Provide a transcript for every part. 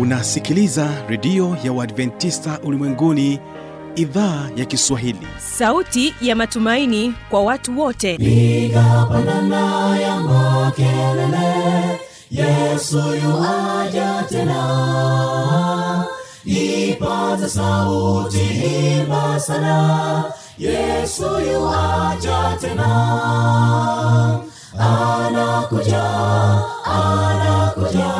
unasikiliza redio ya uadventista ulimwenguni idhaa ya kiswahili. Sauti ya matumaini kwa watu wote. Piga pandana ya makelele yesu yuaja tena. Ipata sauti imba sana yesu yuaja tena. Anakuja anakuja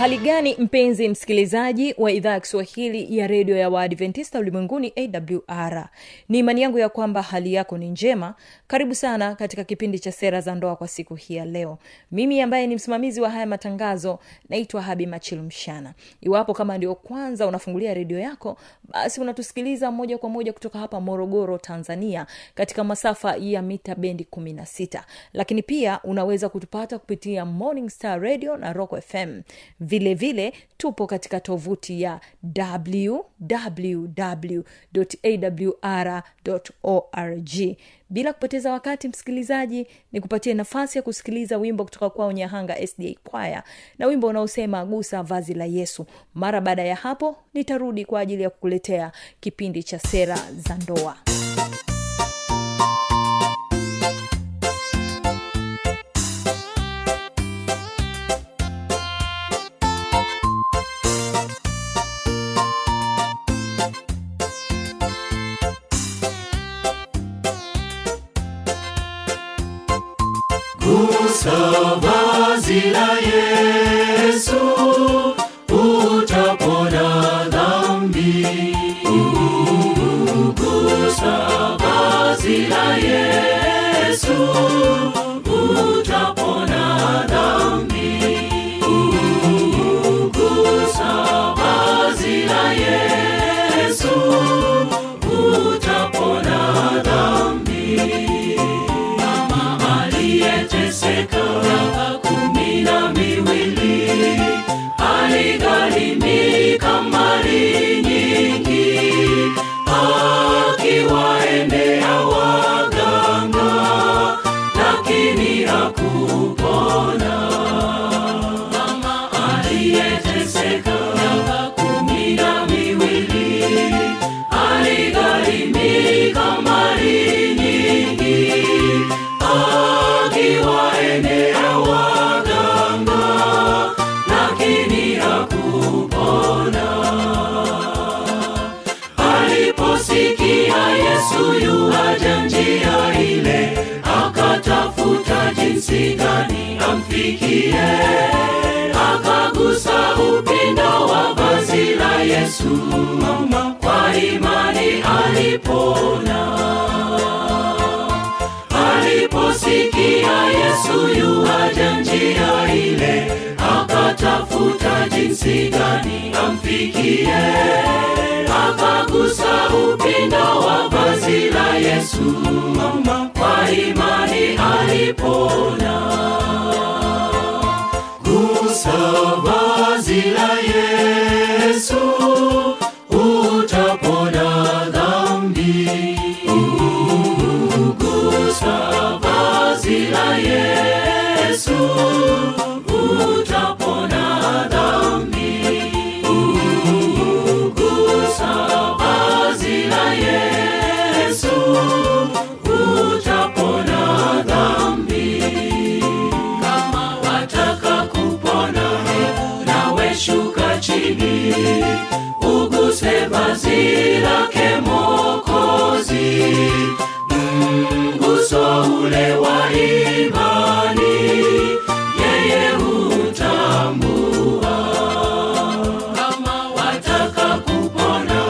uhali gani mpenzi msikilizaji wa idhaa ya kiswahili ya redio ya waadventista ulimwenguni awr ni imani yangu ya kwamba hali yako ni njema. Karibu sana katika kipindi cha sera za ndoa kwa siku hii ya leo. Mimi ambaye ni msimamizi wa haya matangazo naitwa habi machilu mshana iwapo kama ndio kwanza unafungulia redio yako basi unatusikiliza moja kwa moja kutoka hapa morogoro tanzania katika masafa ya mita bendi 16 lakini pia unaweza kutupata kupitia morning star radio na rock fm vile vile tupo katika tovuti ya www.awr.org bila kupoteza wakati msikilizaji nikupatie nafasi ya kusikiliza wimbo kutoka kwao nyahanga sda kwaya na wimbo unaosema gusa vazi la yesu. Mara baada ya hapo nitarudi kwa ajili ya kukuletea kipindi cha sera za ndoa vazi la Yesu, Miracle. Amfikie akagusa upindo wa vazi la yesu. Mama. Kwa imani alipona. Aliposikia yesu yuwaja njia ile akatafuta jinsi gani amfikie. Akagusa upindo wa vazi la yesu. Kwa imani alipona vazi la yesu uguse vazi lake mokozi. Mguso ule wa imani yeye hutambua. Kama wataka kupona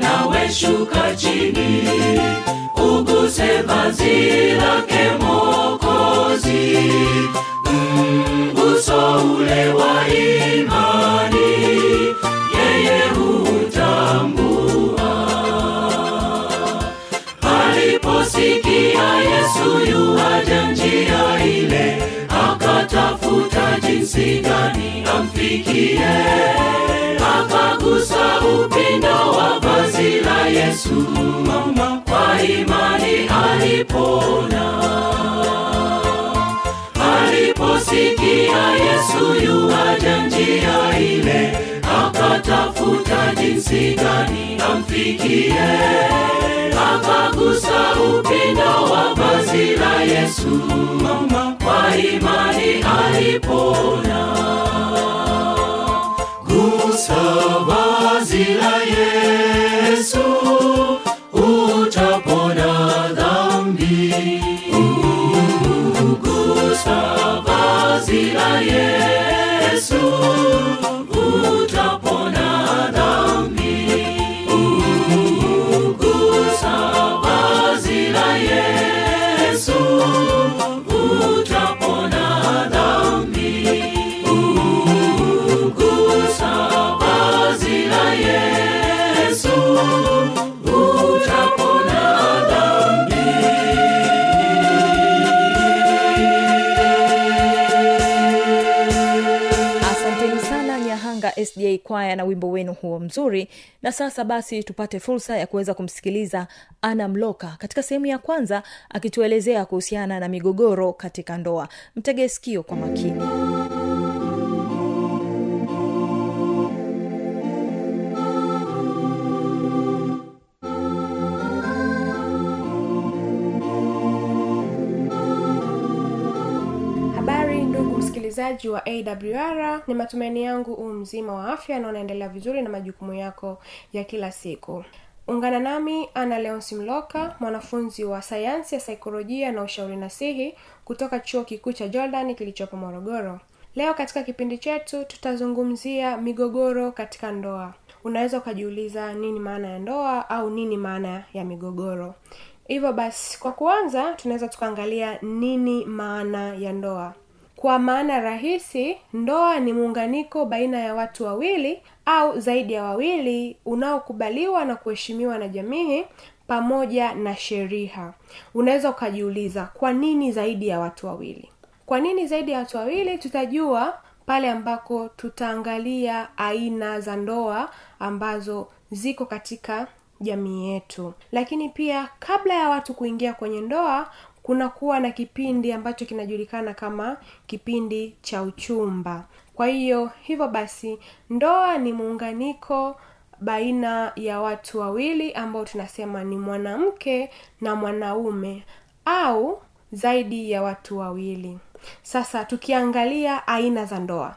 nawe shuka chini. Uguse vazi lake mokozi amfikie akagusa upindo wa vazi la yesu. Mama. Kwa imani alipona. Aliposikia yesu yuwaja njia ile akatafuta jinsi gani amfikie. Akagusa upindo wa vazi la yesu. Mama. Kwa imani alipona gusa vazi yesu sda kwaya na wimbo wenu huo mzuri. Na sasa basi tupate fursa ya kuweza kumsikiliza ana mloka katika sehemu ya kwanza akituelezea kuhusiana na migogoro katika ndoa. Mtege sikio kwa makini msikilizaji wa awr ni matumaini yangu huu mzima wa afya na unaendelea vizuri na majukumu yako ya kila siku. Ungana nami ana leonsi mloka mwanafunzi wa sayansi ya saikolojia na ushauri nasihi kutoka chuo kikuu cha jordan kilichopo morogoro. Leo katika kipindi chetu tutazungumzia migogoro katika ndoa. Unaweza ukajiuliza nini maana ya ndoa au nini maana ya migogoro. Hivyo basi kwa kuanza tunaweza tukaangalia nini maana ya ndoa kwa maana rahisi ndoa ni muunganiko baina ya watu wawili au zaidi ya wawili unaokubaliwa na kuheshimiwa na jamii pamoja na sheria. Unaweza ukajiuliza kwa nini zaidi ya watu wawili? Kwa nini zaidi ya watu wawili? Tutajua pale ambako tutaangalia aina za ndoa ambazo ziko katika jamii yetu. Lakini pia kabla ya watu kuingia kwenye ndoa kunakuwa na kipindi ambacho kinajulikana kama kipindi cha uchumba. Kwa hiyo hivyo basi ndoa ni muunganiko baina ya watu wawili ambao tunasema ni mwanamke na mwanaume au zaidi ya watu wawili. Sasa tukiangalia aina za ndoa.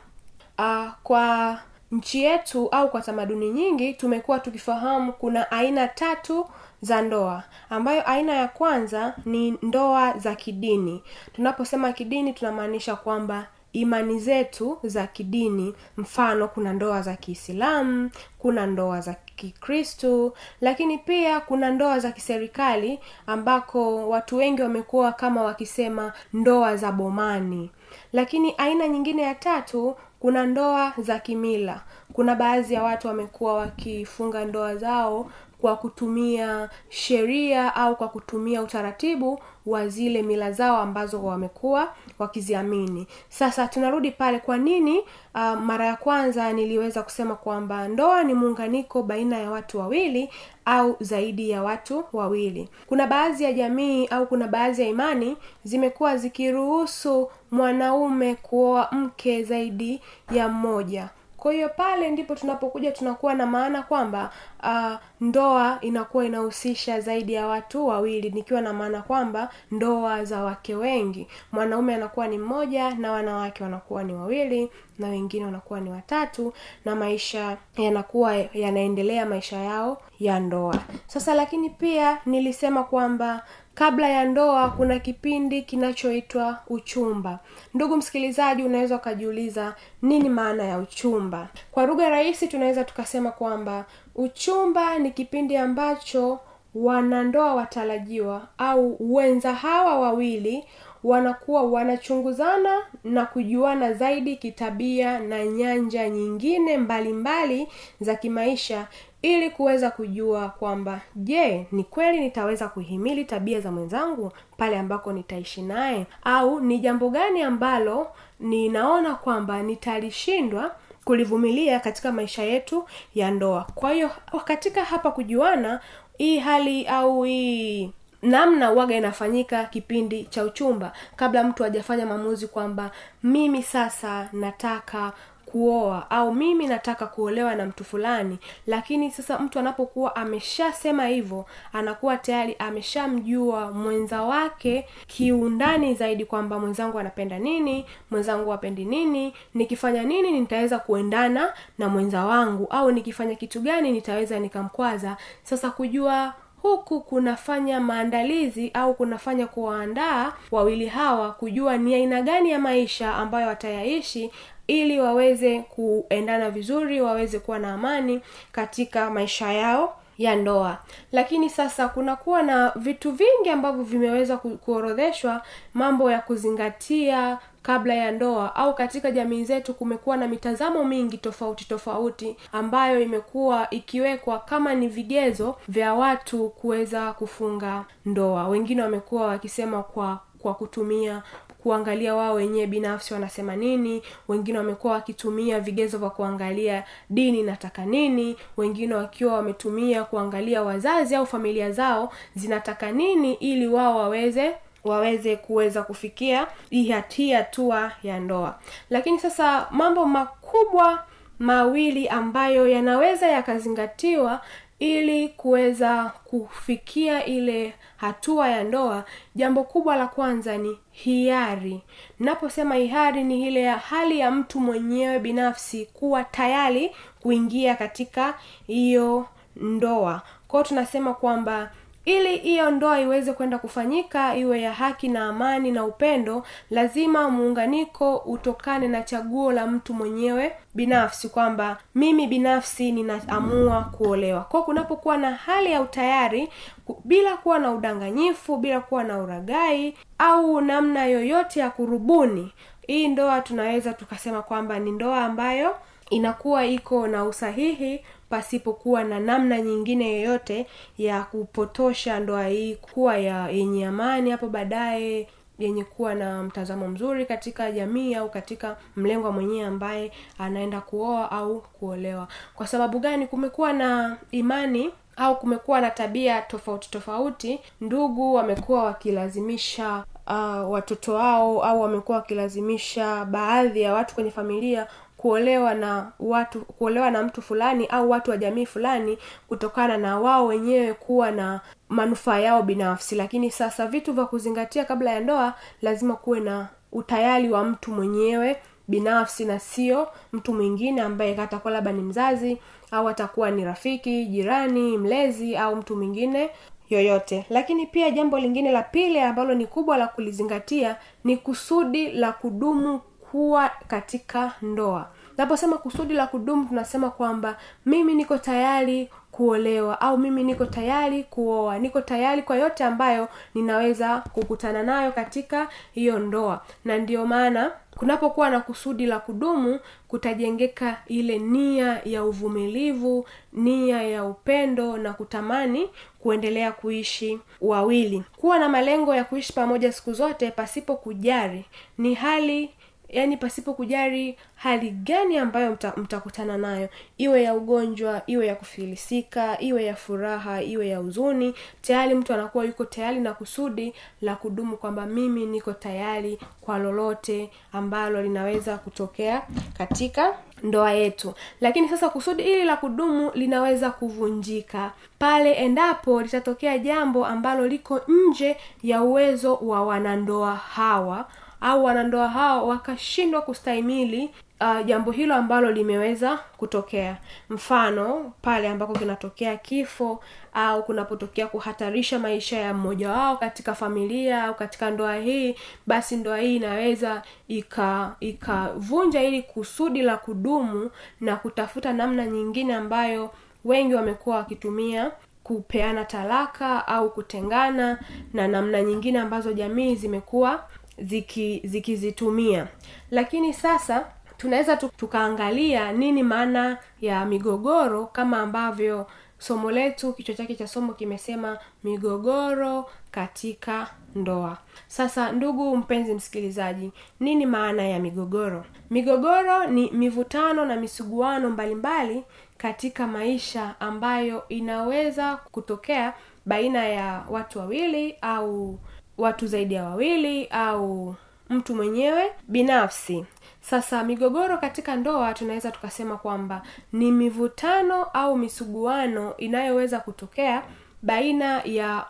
Uh, kwa nchi yetu au kwa tamaduni nyingi tumekuwa tukifahamu kuna aina tatu za ndoa ambayo aina ya kwanza ni ndoa za kidini. Tunaposema kidini tunamaanisha kwamba imani zetu za kidini. Mfano kuna ndoa za kiislamu kuna ndoa za kikristu lakini pia kuna ndoa za kiserikali ambako watu wengi wamekuwa kama wakisema ndoa za bomani. Lakini aina nyingine ya tatu kuna ndoa za kimila. Kuna baadhi ya watu wamekuwa wakifunga ndoa zao kwa kutumia sheria au kwa kutumia utaratibu wa zile mila zao ambazo wamekuwa wakiziamini. Sasa tunarudi pale kwa nini uh, mara ya kwanza niliweza kusema kwamba ndoa ni muunganiko baina ya watu wawili au zaidi ya watu wawili? Kuna baadhi ya jamii au kuna baadhi ya imani zimekuwa zikiruhusu mwanaume kuoa mke zaidi ya mmoja kwa hiyo pale ndipo tunapokuja tunakuwa na maana kwamba uh, ndoa inakuwa inahusisha zaidi ya watu wawili nikiwa na maana kwamba ndoa za wake wengi. Mwanaume anakuwa ni mmoja na wanawake wanakuwa ni wawili na wengine wanakuwa ni watatu na maisha yanakuwa yanaendelea maisha yao ya ndoa. Sasa lakini pia nilisema kwamba kabla ya ndoa kuna kipindi kinachoitwa uchumba. Ndugu msikilizaji unaweza ukajiuliza nini maana ya uchumba? Kwa lugha rahisi tunaweza tukasema kwamba uchumba ni kipindi ambacho wanandoa watarajiwa au wenza hawa wawili wanakuwa wanachunguzana na kujuana zaidi kitabia na nyanja nyingine mbalimbali mbali za kimaisha ili kuweza kujua kwamba je ni kweli nitaweza kuhimili tabia za mwenzangu pale ambako nitaishi naye? Au ni jambo gani ambalo ninaona kwamba nitalishindwa kulivumilia katika maisha yetu ya ndoa? Kwa hiyo katika hapa kujuana hii hali au hii namna waga inafanyika kipindi cha uchumba kabla mtu hajafanya maamuzi kwamba mimi sasa nataka kuoa au mimi nataka kuolewa na mtu fulani lakini sasa mtu anapokuwa ameshasema hivyo anakuwa tayari ameshamjua mwenza wake kiundani zaidi kwamba mwenzangu anapenda nini mwenzangu apendi nini nikifanya nini nitaweza kuendana na mwenza wangu au nikifanya kitu gani nitaweza nikamkwaza. Sasa kujua huku kunafanya maandalizi au kunafanya kuwaandaa wawili hawa kujua ni aina gani ya maisha ambayo watayaishi ili waweze kuendana vizuri waweze kuwa na amani katika maisha yao ya ndoa. Lakini sasa kunakuwa na vitu vingi ambavyo vimeweza ku- kuorodheshwa mambo ya kuzingatia kabla ya ndoa au katika jamii zetu kumekuwa na mitazamo mingi tofauti tofauti ambayo imekuwa ikiwekwa kama ni vigezo vya watu kuweza kufunga ndoa. Wengine wamekuwa wakisema kwa kwa kutumia kuangalia wao wenyewe binafsi wanasema nini wengine wamekuwa wakitumia vigezo vya kuangalia dini nataka nini wengine wakiwa wametumia kuangalia wazazi au familia zao zinataka nini ili wao waweze waweze kuweza kufikia hii hatua ya ndoa. Lakini sasa mambo makubwa mawili ambayo yanaweza yakazingatiwa ili kuweza kufikia ile hatua ya ndoa jambo kubwa la kwanza ni hiari. Naposema hiari ni ile hali ya mtu mwenyewe binafsi kuwa tayari kuingia katika hiyo ndoa. Kwao tunasema kwamba ili hiyo ndoa iweze kwenda kufanyika iwe ya haki na amani na upendo lazima muunganiko utokane na chaguo la mtu mwenyewe binafsi kwamba mimi binafsi ninaamua kuolewa. Kwao kunapokuwa na hali ya utayari bila kuwa na udanganyifu bila kuwa na uragai au namna yoyote ya kurubuni hii ndoa tunaweza tukasema kwamba ni ndoa ambayo inakuwa iko na usahihi pasipokuwa na namna nyingine yoyote ya kupotosha ndoa hii kuwa ya yenye amani hapo baadaye yenye kuwa na mtazamo mzuri katika jamii au katika mlengwa mwenyewe ambaye anaenda kuoa au kuolewa. Kwa sababu gani? Kumekuwa na imani au kumekuwa na tabia tofauti tofauti. Ndugu wamekuwa wakilazimisha uh, watoto wao au wamekuwa wakilazimisha baadhi ya watu kwenye familia kuolewa na watu kuolewa na mtu fulani au watu wa jamii fulani kutokana na wao wenyewe kuwa na manufaa yao binafsi. Lakini sasa vitu vya kuzingatia kabla ya ndoa lazima kuwe na utayari wa mtu mwenyewe binafsi na sio mtu mwingine ambaye atakuwa labda ni mzazi au atakuwa ni rafiki jirani mlezi au mtu mwingine yoyote. Lakini pia jambo lingine la pili ambalo ni kubwa la kulizingatia ni kusudi la kudumu kuwa katika ndoa. Naposema kusudi la kudumu tunasema kwamba mimi niko tayari kuolewa au mimi niko tayari kuoa. Niko tayari kwa yote ambayo ninaweza kukutana nayo katika hiyo ndoa. Na ndiyo maana kunapokuwa na kusudi la kudumu kutajengeka ile nia ya uvumilivu nia ya upendo na kutamani kuendelea kuishi wawili. Kuwa na malengo ya kuishi pamoja siku zote pasipo kujari ni hali yaani pasipo kujari hali gani ambayo mta, mtakutana nayo. Iwe ya ugonjwa iwe ya kufilisika iwe ya furaha iwe ya huzuni tayari mtu anakuwa yuko tayari na kusudi la kudumu kwamba mimi niko tayari kwa lolote ambalo linaweza kutokea katika ndoa yetu. Lakini sasa kusudi hili la kudumu linaweza kuvunjika. Pale endapo litatokea jambo ambalo liko nje ya uwezo wa wanandoa hawa au wanandoa hao wakashindwa kustahimili uh, jambo hilo ambalo limeweza kutokea. Mfano pale ambako kinatokea kifo au kunapotokea kuhatarisha maisha ya mmoja wao katika familia au katika ndoa hii basi ndoa hii inaweza ikavunja ika ili kusudi la kudumu na kutafuta namna nyingine ambayo wengi wamekuwa wakitumia kupeana talaka au kutengana na namna nyingine ambazo jamii zimekuwa ziki zikizitumia. Lakini sasa tunaweza tukaangalia nini maana ya migogoro kama ambavyo somo letu kichwa chake cha somo kimesema migogoro katika ndoa. Sasa ndugu mpenzi msikilizaji nini maana ya migogoro? Migogoro ni mivutano na misuguano mbalimbali katika maisha ambayo inaweza kutokea baina ya watu wawili au watu zaidi ya wawili au mtu mwenyewe binafsi. Sasa migogoro katika ndoa tunaweza tukasema kwamba ni mivutano au misuguano inayoweza kutokea baina ya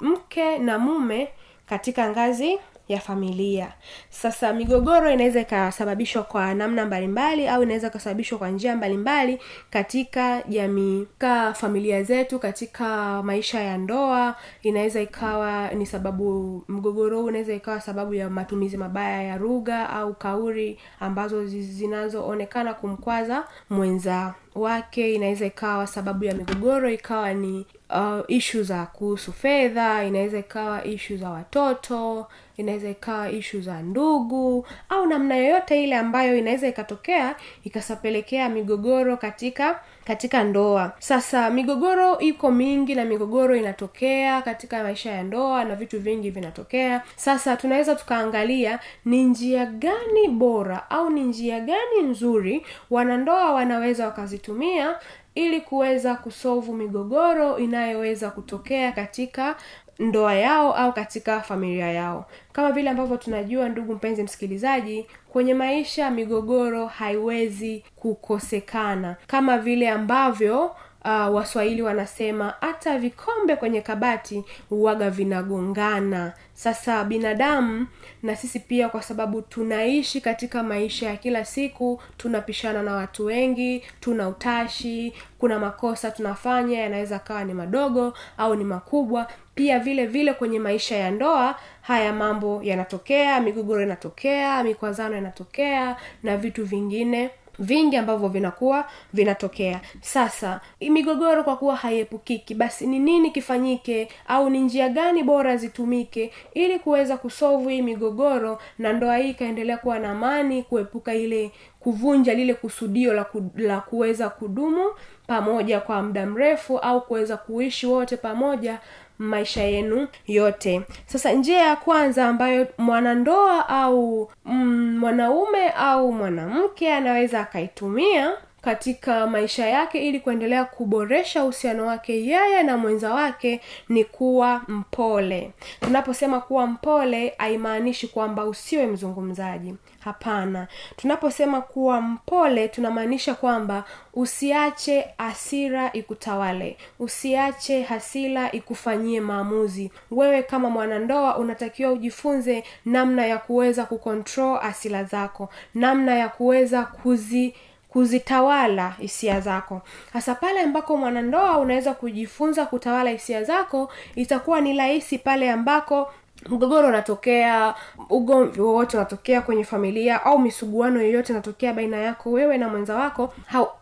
mke na mume katika ngazi ya familia. Sasa migogoro inaweza ikasababishwa kwa namna mbalimbali au inaweza ikasababishwa kwa njia mbalimbali katika jamii ka familia zetu katika maisha ya ndoa. Inaweza ikawa ni sababu mgogoro huu unaweza ikawa sababu ya matumizi mabaya ya lugha au kauri ambazo zinazoonekana kumkwaza mwenza wake. Inaweza ikawa sababu ya migogoro ikawa ni uh, ishu za kuhusu fedha inaweza ikawa ishu za watoto inaweza ikawa ishu za ndugu au namna yoyote ile ambayo inaweza ikatokea ikasapelekea migogoro katika katika ndoa. Sasa migogoro iko mingi na migogoro inatokea katika maisha ya ndoa na vitu vingi vinatokea. Sasa tunaweza tukaangalia ni njia gani bora au ni njia gani nzuri wanandoa wanaweza wakazitumia ili kuweza kusolvu migogoro inayoweza kutokea katika ndoa yao au katika familia yao. Kama vile ambavyo tunajua ndugu mpenzi msikilizaji kwenye maisha migogoro haiwezi kukosekana. Kama vile ambavyo uh, waswahili wanasema hata vikombe kwenye kabati uwaga vinagongana. Sasa binadamu na sisi pia kwa sababu tunaishi katika maisha ya kila siku tunapishana na watu wengi tuna utashi kuna makosa tunafanya yanaweza kawa ni madogo au ni makubwa. Pia vile vile kwenye maisha ya ndoa haya mambo yanatokea migogoro inatokea mikwazano inatokea na vitu vingine vingi ambavyo vinakuwa vinatokea. Sasa migogoro kwa kuwa haiepukiki basi ni nini kifanyike? Au ni njia gani bora zitumike ili kuweza kusolvu hii migogoro na ndoa hii ikaendelea kuwa na amani kuepuka ile kuvunja lile kusudio la, la kuweza kudumu pamoja kwa muda mrefu au kuweza kuishi wote pamoja maisha yenu yote. Sasa njia ya kwanza ambayo mwanandoa au mm, mwanaume au mwanamke anaweza akaitumia katika maisha yake ili kuendelea kuboresha uhusiano wake yeye na mwenza wake ni kuwa mpole. Tunaposema kuwa mpole haimaanishi kwamba usiwe mzungumzaji. Hapana. Tunaposema kuwa mpole tunamaanisha kwamba usiache hasira ikutawale. Usiache hasira ikufanyie maamuzi. Wewe kama mwanandoa unatakiwa ujifunze namna ya kuweza kukontrol asila zako. Namna ya kuweza kuzi kuzitawala hisia zako. Hasa pale ambako mwanandoa unaweza kujifunza kutawala hisia zako itakuwa ni rahisi pale ambako mgogoro unatokea ugomvi wowote unatokea kwenye familia au misuguano yoyote inatokea baina yako wewe na mwenza wako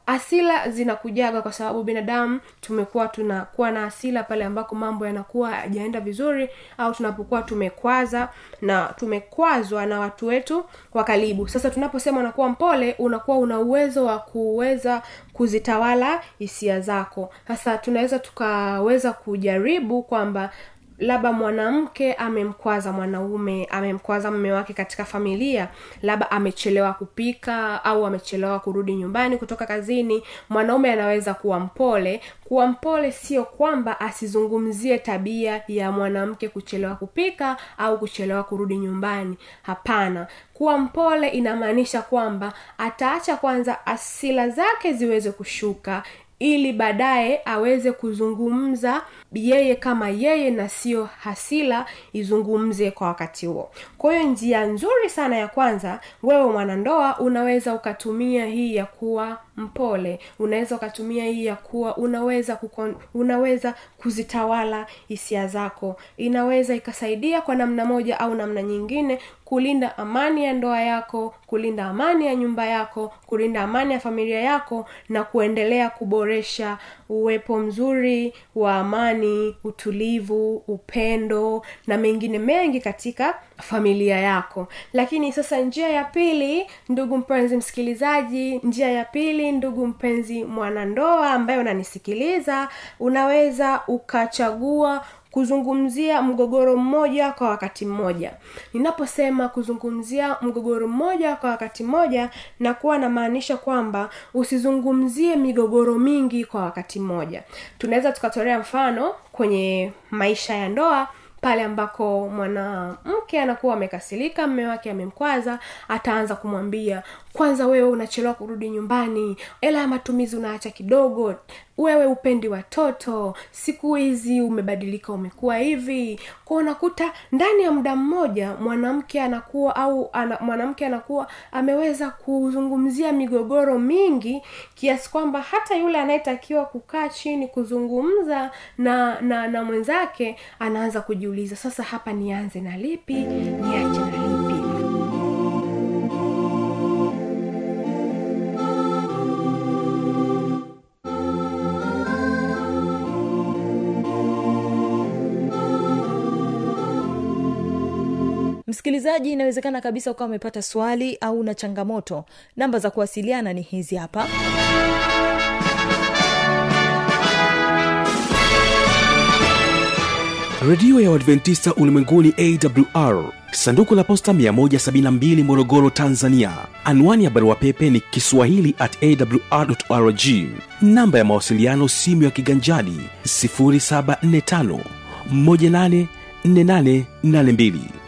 asila zinakujaga kwa sababu binadamu tumekuwa tunakuwa na asila pale ambako mambo yanakuwa yajaenda vizuri au tunapokuwa tumekwaza na tumekwazwa na watu wetu wa karibu. Sasa tunaposema unakuwa mpole unakuwa una uwezo wa kuweza kuzitawala hisia zako. Sasa tunaweza tukaweza kujaribu kwamba labda mwanamke amemkwaza mwanaume amemkwaza mme wake katika familia labda amechelewa kupika au amechelewa kurudi nyumbani kutoka kazini mwanaume anaweza kuwa mpole. Kuwa mpole sio kwamba asizungumzie tabia ya mwanamke kuchelewa kupika au kuchelewa kurudi nyumbani. Hapana. Kuwa mpole inamaanisha kwamba ataacha kwanza asila zake ziweze kushuka ili baadaye aweze kuzungumza yeye kama yeye na sio hasila izungumze kwa wakati huo. Kwa hiyo njia nzuri sana ya kwanza wewe mwanandoa unaweza ukatumia hii ya kuwa mpole. Unaweza ukatumia hii ya kuwa unaweza kukon, unaweza kuzitawala hisia zako. Inaweza ikasaidia kwa namna moja au namna nyingine kulinda amani ya ndoa yako kulinda amani ya nyumba yako kulinda amani ya familia yako na kuendelea kuboresha uwepo mzuri wa amani utulivu upendo na mengine mengi katika familia yako. Lakini sasa njia ya pili ndugu mpenzi msikilizaji njia ya pili ndugu mpenzi mwanandoa ambaye unanisikiliza unaweza ukachagua kuzungumzia mgogoro mmoja kwa wakati mmoja. Ninaposema kuzungumzia mgogoro mmoja kwa wakati mmoja na kuwa namaanisha kwamba usizungumzie migogoro mingi kwa wakati mmoja. Tunaweza tukatolea mfano kwenye maisha ya ndoa pale ambako mwanamke anakuwa amekasirika mme wake amemkwaza ataanza kumwambia kwanza wewe unachelewa kurudi nyumbani hela ya matumizi unaacha kidogo wewe upendi watoto siku hizi umebadilika umekuwa hivi. Kwa unakuta ndani ya muda mmoja mwanamke anakuwa au ana, mwanamke anakuwa ameweza kuzungumzia migogoro mingi kiasi kwamba hata yule anayetakiwa kukaa chini kuzungumza na na na mwenzake anaanza kujiuliza sasa hapa nianze na lipi? Niache na lipi msikilizaji inawezekana kabisa ukawa umepata swali au na changamoto. Namba za kuwasiliana ni hizi hapa. Redio ya uadventista ulimwenguni awr sanduku la posta 172 morogoro tanzania. Anwani ya barua pepe ni kiswahili at awrrg namba ya mawasiliano simu ya kiganjadi 745 184882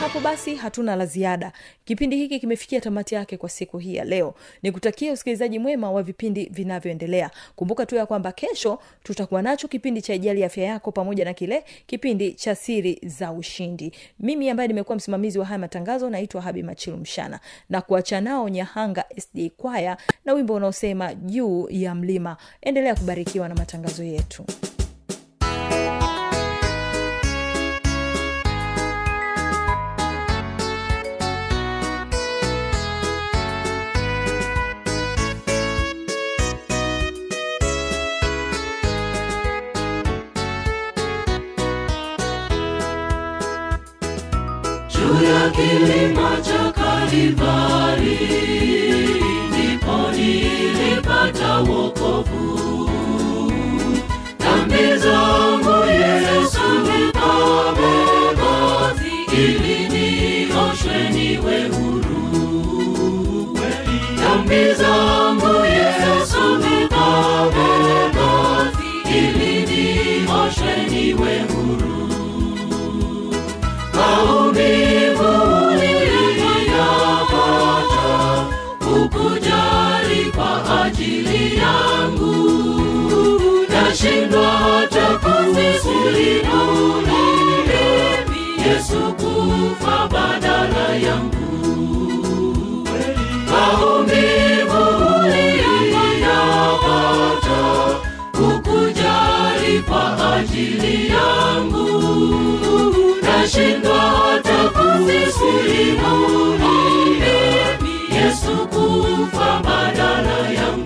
hapo basi hatuna la ziada. Kipindi hiki kimefikia tamati yake kwa siku hii ya leo. Ni kutakia usikilizaji mwema wa vipindi vinavyoendelea. Kumbuka tu ya kwamba kesho tutakuwa nacho kipindi cha ijali afya yako pamoja na kile kipindi cha siri za ushindi. Mimi ambaye nimekuwa msimamizi wa haya matangazo naitwa habi machilu mshana. Na kuacha nao nyahanga sd kwaya na wimbo unaosema juu ya mlima. Endelea kubarikiwa na matangazo yetu juu ya kilima cha Kalivari, ndipo nilipata wokovu. Dhambi zangu Yesu nikabeba, ili nioshwe niwe huru. Dhambi zangu yesu kufa badala yangu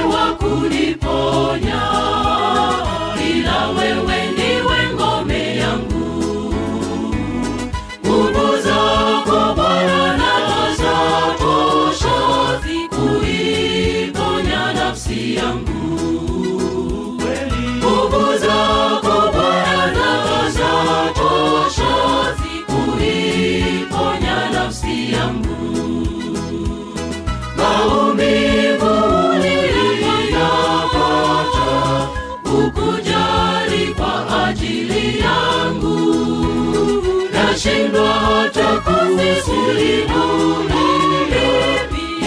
nashindwa hata kumisilimu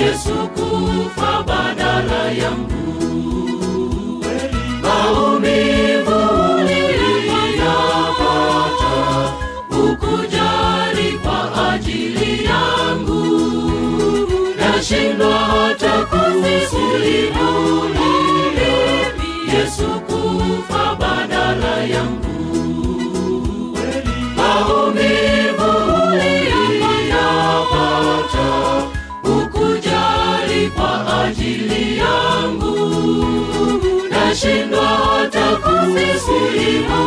yesu kufa badala yangu. Maumivu niliyapata ukujali kwa ajili yangu. Nashindwa hata kumisilimu yesu kufa badala yangu ukujali kwa ajili yangu. Nashindwa hata kumisilimu